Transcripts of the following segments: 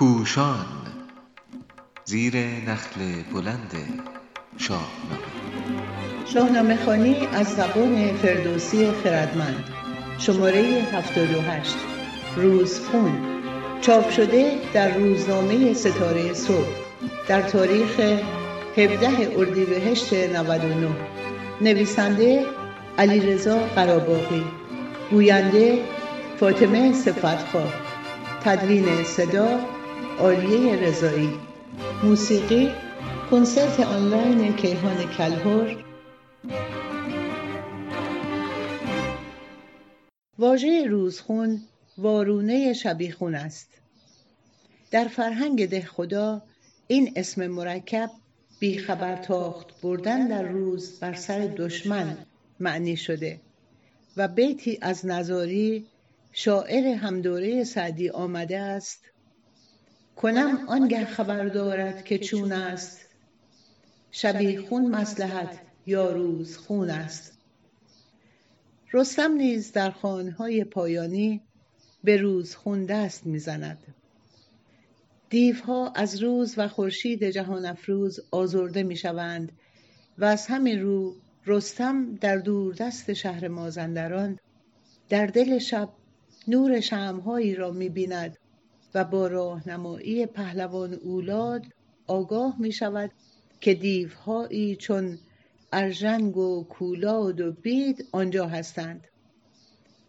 پوشان زیر نخل بلند شاهنامه. شاهنامه خانی از زبان فردوسی خردمند. شماره 78 روزخون چاپ شده در روزنامه ستاره صبح در تاریخ 17 اردیبهشت 99 نویسنده علیرضا قراباقی. گوینده فاطمه صفتخواه. تدوین صدا عالیه رضایی. موسیقی کنسرت آنلاین کیهان کلهر. واژه روزخون وارونه شبیخون است. در فرهنگ ده خدا این اسم مرکب بیخبر تاخت بردن در روز بر سر دشمن معنی شده و بیتی از نظاری شاعر همدوره سعدی آمده است کنم آنگه خبر دارد که چون است. شبیخون مصلحت یا روز خون است. رستم نیز در خانهای پایانی به روزخون دست می‌زند. دیوها از روز و خورشید جهان افروز آزرده می‌شوند و از همین رو رستم در دوردست شهر مازندران در دل شب نور شمعهایی را می‌بیند. و با راهنمایی پهلوان اولاد آگاه می شود که دیوهایی چون ارژنگ و کولاد و بید آنجا هستند.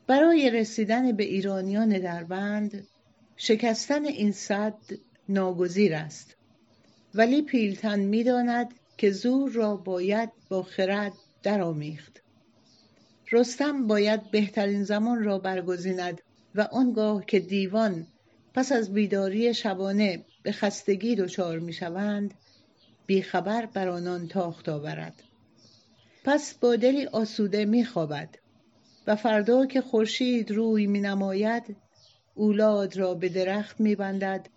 برای رسیدن به ایرانیان دربند شکستن این صد ناگزیر است. ولی پیلتن می‌داند که زور را باید با خرد درآمیخت. رستم باید بهترین زمان را برگزیند و آنگاه که دیوان پس از بیداری شبانه به خستگی دچار می‌شوند بیخبر بر آنان تاخت آورد. پس با دلی آسوده میخوابد و فردا که خورشید روی مینماید اولاد را به درخت میبندد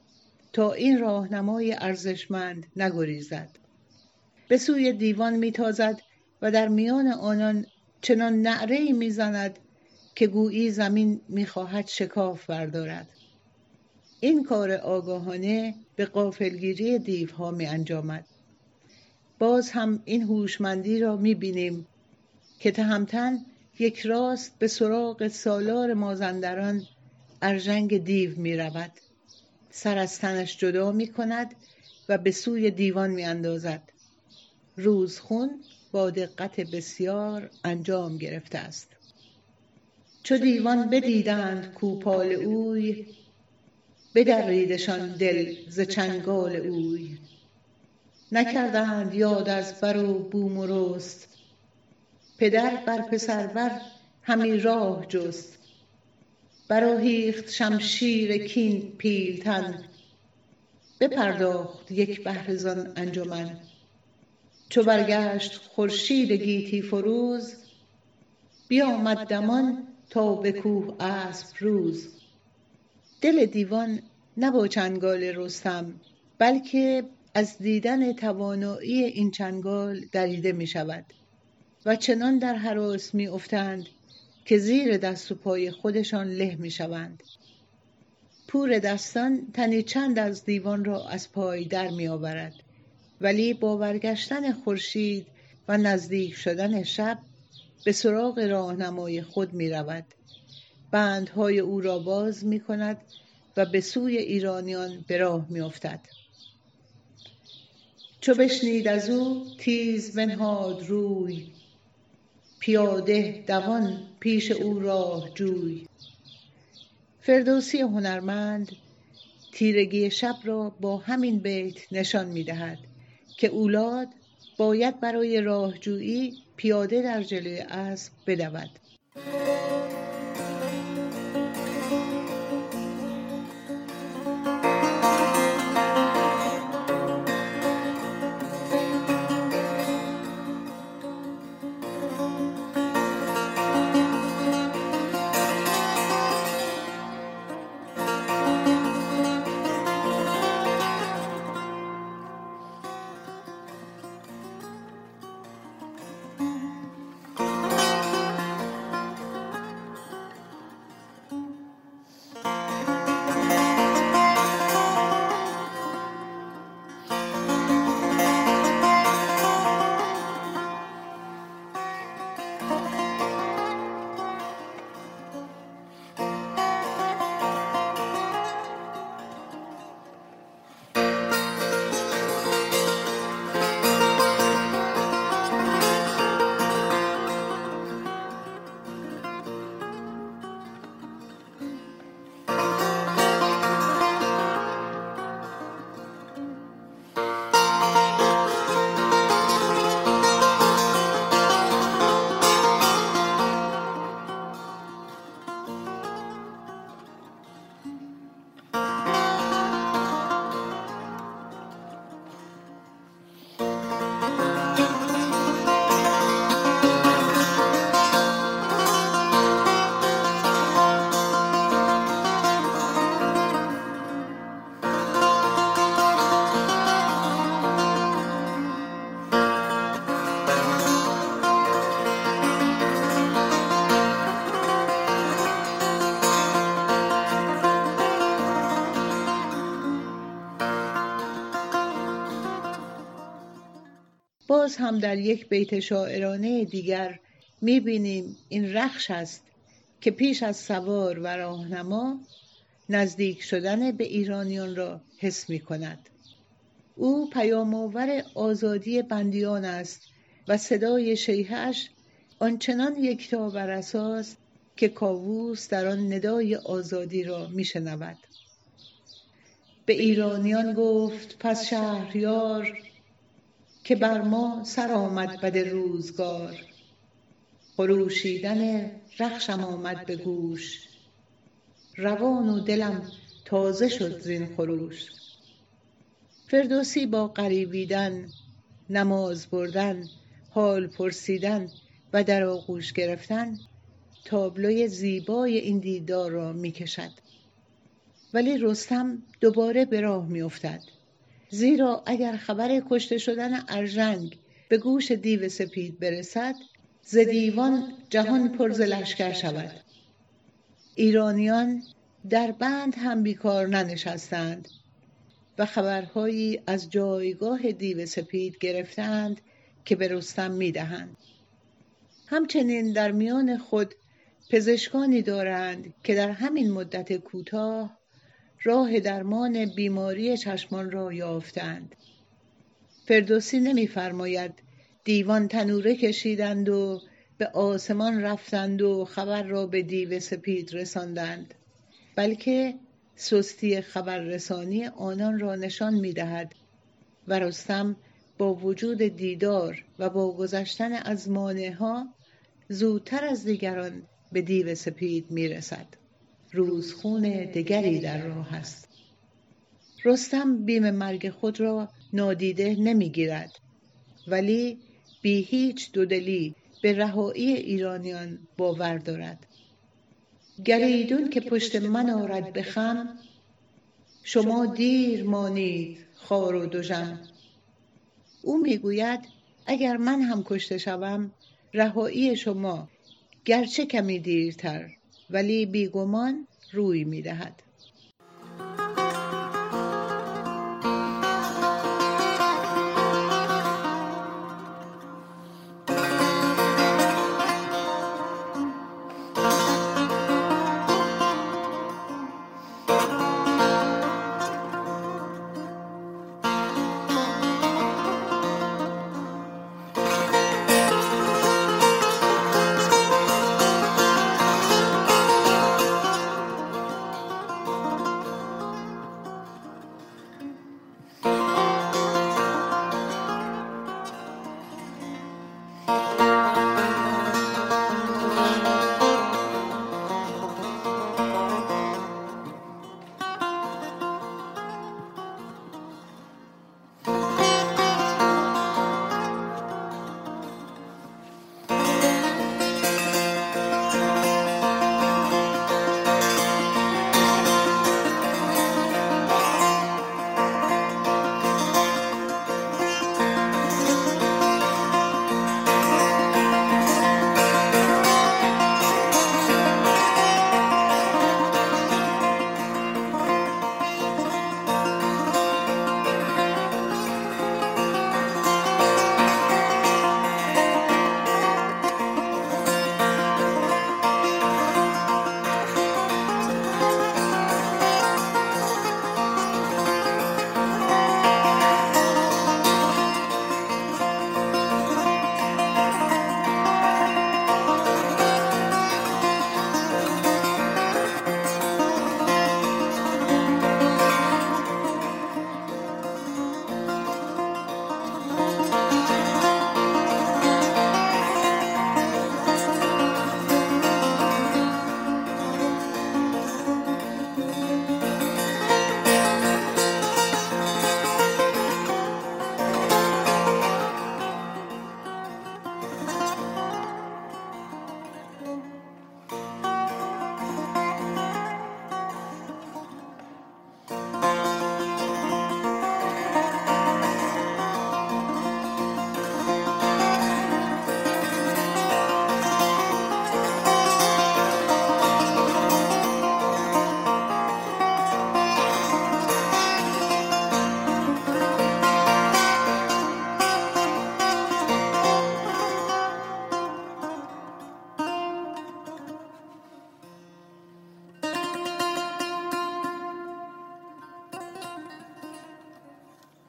تا این راهنمای ارزشمند نگریزد. به سوی دیوان میتازد و در میان آنان چنان نعره می‌زند که گویی زمین می‌خواهد شکاف بردارد. این کار آگاهانه به قافلگیری دیوها می انجامد. باز هم این هوشمندی را می بینیم که تهمتن یک راست به سراغ سالار مازندران ارژنگ دیو می رود. سر از تنش جدا می کند و به سوی دیوان می اندازد. روزخون با دقت بسیار انجام گرفته است. چو دیوان بدیدند کوپال اوی بدریدشان دل ز چنگال اوی. نکردند یاد از بر و بوم و رست. پدر بر پسر بر همی راه جست. برآهیخت شمشیر کین پیلتن. بپرداخت یک بهره زان انجمن. چو برگشت خورشید گیتی فروز بیامد دمان تا به کوه اسپ روز. دل دیوان نه با چنگال رستم بلکه از دیدن توانایی این چنگال دریده می شود و چنان در حراس می افتند که زیر دست و پای خودشان له می شوند. پور دستان تنی چند از دیوان را از پای در می آورد ولی با برگشتن خورشید و نزدیک شدن شب به سراغ راهنمای خود می رود بندهای او را باز می کند و به سوی ایرانیان به راه می افتد. چو بشنید از او تیز بنهاد روی پیاده دوان پیش او راه جوی فردوسی هنرمند تیرگی شب را با همین بیت نشان می دهد که اولاد باید برای راهجویی پیاده در جلوی اسب بدود باز هم در یک بیت شاعرانه دیگر می‌بینیم این رخش است که پیش از سوار و راهنما نزدیک شدن به ایرانیان را حس می کند. او پیامآور آزادی بندیان است و صدای شیهش آنچنان یکتا بر اساس که کاووس در آن ندای آزادی را میشنود به ایرانیان گفت پس شهریار که بر ما سر آمد بد روزگار. خروشیدن رخشم آمد به گوش. روان و دلم تازه شد زین خروش. فردوسی با قریبیدن نماز بردن حال پرسیدن و در آغوش گرفتن تابلوی زیبای این دیدار را می‌کشد. ولی رستم دوباره به راه میافتد. زیرا اگر خبر کشته شدن ارژنگ به گوش دیو سپید برسد ز دیوان جهان پر ز لشکر شود. ایرانیان در بند هم بیکار ننشستند و خبرهایی از جایگاه دیو سپید گرفتند که به رستم می‌دهند. همچنین در میان خود پزشکانی دارند که در همین مدت کوتاه راه درمان بیماری چشمان را یافتند. فردوسی نمیفرماید دیوان تنوره کشیدند و به آسمان رفتند و خبر را به دیو سپید رساندند بلکه سستی خبررسانی آنان را نشان می‌دهد. و رستم با وجود دیدار و با گذشتن از ها زودتر از دیگران به دیو سپید می‌رسد. روزخون دگری در راه است. رستم بیم مرگ خود را نادیده نمی‌گیرد. ولی بی هیچ دودلی به رهایی ایرانیان باور دارد. گریدون که پشت من آرد بخم شما دیر مانید خار و دژم. او می‌گوید اگر من هم کشته شوم رهایی شما گرچه کمی دیرتر. ولی بیگمان روی می‌دهد.